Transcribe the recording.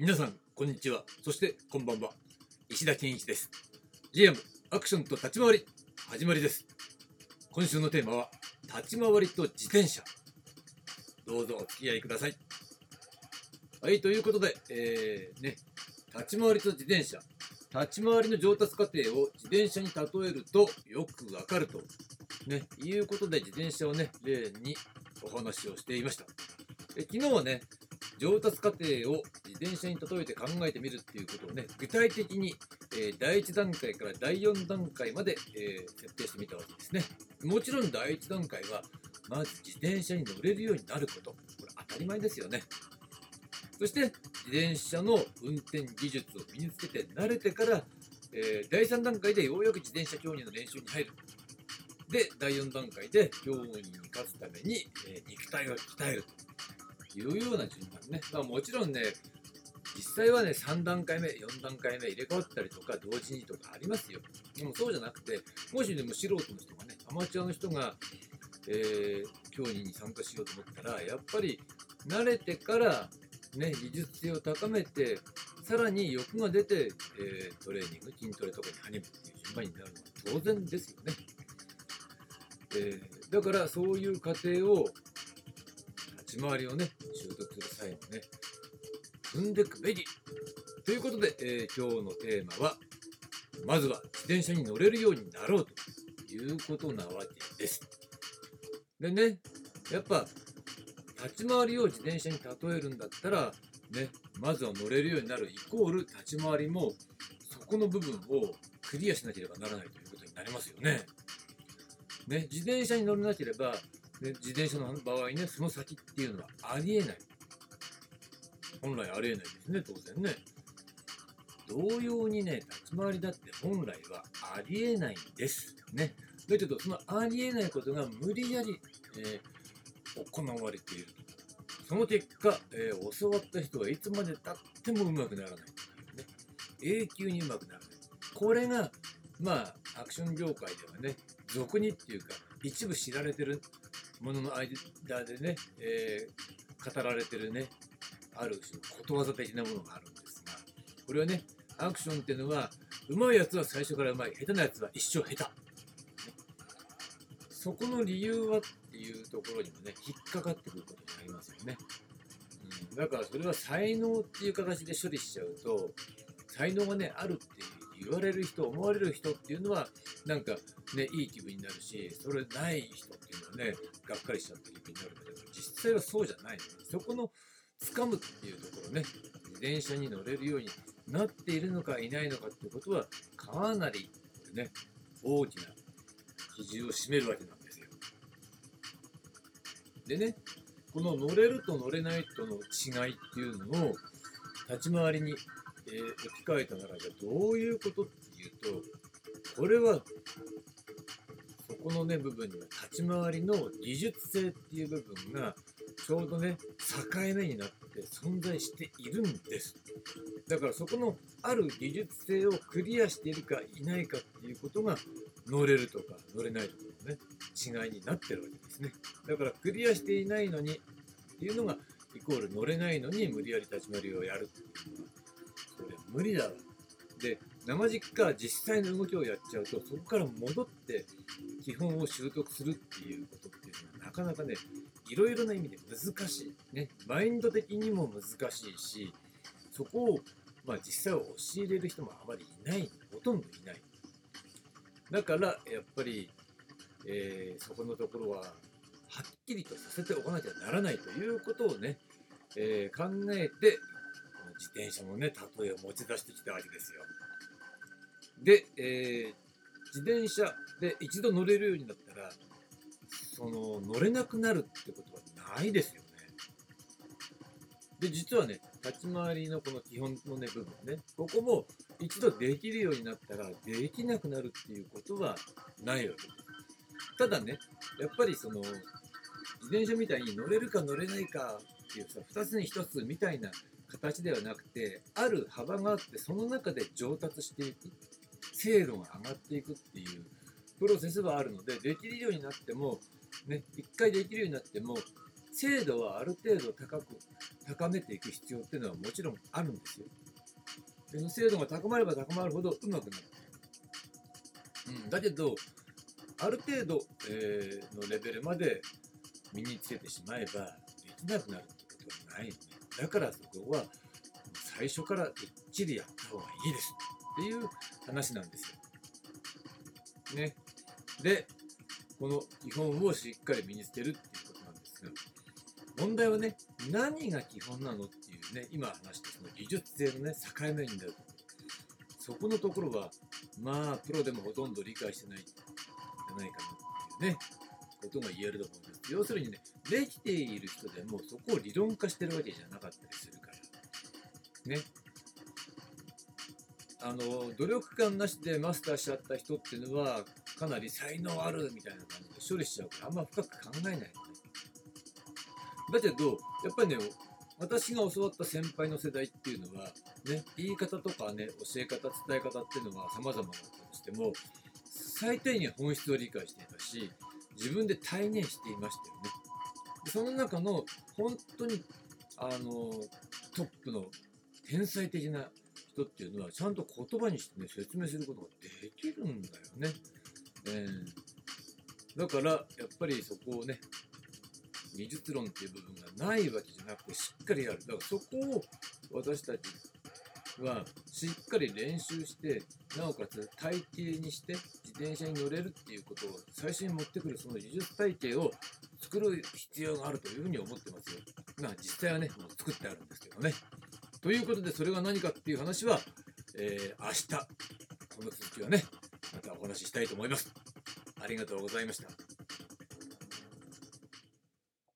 皆さんこんにちは。そしてこんばんは。石田健一です。GM アクションと立ち回り始まりです。今週のテーマは立ち回りと自転車。どうぞお付き合いください。はいということで、えー、ね立ち回りと自転車。立ち回りの上達過程を自転車に例えるとよくわかると。ねいうことで自転車をね例にお話をしていました。え昨日はね上達過程を自転車に例えて考えてみるっていうことをね、具体的に、えー、第1段階から第4段階まで、えー、設定してみたわけですね。もちろん第1段階は、まず自転車に乗れるようになること。これ当たり前ですよね。そして、自転車の運転技術を身につけて慣れてから、えー、第3段階でようやく自転車競技の練習に入る。で、第4段階で競技に勝つために、え肉体を鍛える。いうような順番ね。まあ、もちろんね、実際はね、3段階目、4段階目入れ替わったりとか、同時にとかありますよ。でもそうじゃなくて、もしでも素人の人がね、アマチュアの人が、えー、競技に参加しようと思ったら、やっぱり慣れてから、ね、技術性を高めて、さらに欲が出て、えー、トレーニング、筋トレとかに励むっていう順番になるのは当然ですよね。えー、だからそういう過程を立ち回りをね、習得する際のね、踏んでくべき。ということで、えー、今日のテーマは、まずは自転車に乗れるようになろうということなわけです。でね、やっぱ、立ち回りを自転車に例えるんだったら、ね、まずは乗れるようになるイコール立ち回りも、そこの部分をクリアしなければならないということになりますよね。ね、自転車に乗れなければ、で自転車の場合ね、その先っていうのはありえない。本来ありえないですね、当然ね。同様にね、立ち回りだって本来はありえないんです。ね。だけど、そのありえないことが無理やり、えー、行われていると。その結果、えー、教わった人はいつまでたっても上手くならないね。永久に上手くならない。これが、まあ、アクション業界ではね、俗にっていうか、一部知られてるものの間でね、えー、語られてるね、ある種のことわざ的なものがあるんですが、これはね、アクションっていうのは、上手いやつは最初から上手い、下手なやつは一生下手。そこの理由はっていうところにもね、引っかかってくることになりますよね。うん、だからそれは才能っていう形で処理しちゃうと、才能がね、あるっていう言われる人、思われる人っていうのは、なんかね、いい気分になるし、それない人っていうのはね、がっかりしちゃった気分になるんだけど、実際はそうじゃないの。そこの掴むっていうところね、自転車に乗れるようになっているのかいないのかってことは、かなりね、大きな比重を占めるわけなんですよ。でね、この乗れると乗れないとの違いっていうのを立ち回りにえー、置き換えたならばどういうことっていうと、これは、そこのね、部分には立ち回りの技術性っていう部分が、ちょうどね、境目になって存在しているんです。だからそこのある技術性をクリアしているかいないかっていうことが乗れるとか乗れないとかのね、違いになってるわけですね。だからクリアしていないのにっていうのがイコール乗れないのに無理やり立ち回りをやるっていうのは無理だわ。で、生実家実際の動きをやっちゃうと、そこから戻って基本を習得するっていうことっていうのはなかなかね、いろいろな意味で難しい。ね、マインド的にも難しいし、そこを、まあ、実際は教えれる人もあまりいない。ほとんどいない。だから、やっぱり、えー、そこのところは、はっきりとさせておかなきゃならないということをね、えー、考えて自転車のね、例えを持ち出してきたわけですよ。で、えー、自転車で一度乗れるようになったら、その乗れなくなるってことはないですよね。で、実はね、立ち回りのこの基本のね、部分ね、ここも一度できるようになったら、できなくなるっていうことはないわけです。ただね、やっぱりその、自転車みたいに乗れるか乗れないかっていうさ、2つに1つみたいな形ではなくて、ある幅があって、その中で上達していく、精度が上がっていくっていうプロセスはあるので、できるようになっても、ね、一回できるようになっても、精度はある程度高く高めていく必要っていうのはもちろんあるんですよ。でその精度が高まれば高まるほどうまくなる。うん、だけど、ある程度、えーのレベルまで身につけてしまえばできなくなるってことはないのね。だからそこは最初からきっちりやった方がいいですっていう話なんですよ。ね。で、この基本をしっかり身につけるっていうことなんですが、問題はね、何が基本なのっていうね、今話したその技術性のね、境目になる。そこのところは、まあ、プロでもほとんど理解してないんじゃないかなっていうね、ことが言えると思うんです。要するにね、できている人でもそこを理論化してるわけじゃなかったりするから。ね。あの、努力感なしでマスターしちゃった人っていうのは、かなり才能あるみたいな感じで処理しちゃうから、あんま深く考えないのね。だけど、やっぱりね、私が教わった先輩の世代っていうのは、ね、言い方とかね、教え方、伝え方っていうのは様々だったとしても、最低限本質を理解していたし、自分で体現していましたよね。その中の、本当に、あの、トップの天才的な人っていうのは、ちゃんと言葉にしてね、説明することができるんだよね。えーだから、やっぱりそこをね、技術論っていう部分がないわけじゃなくて、しっかりやる。だからそこを私たちはしっかり練習して、なおかつ体系にして自転車に乗れるっていうことを最初に持ってくるその技術体系を作る必要があるというふうに思ってますよ。まあ実際はね、もう作ってあるんですけどね。ということで、それが何かっていう話は、えー明日、この続きはね、またお話ししたいと思います。ありがとうございました。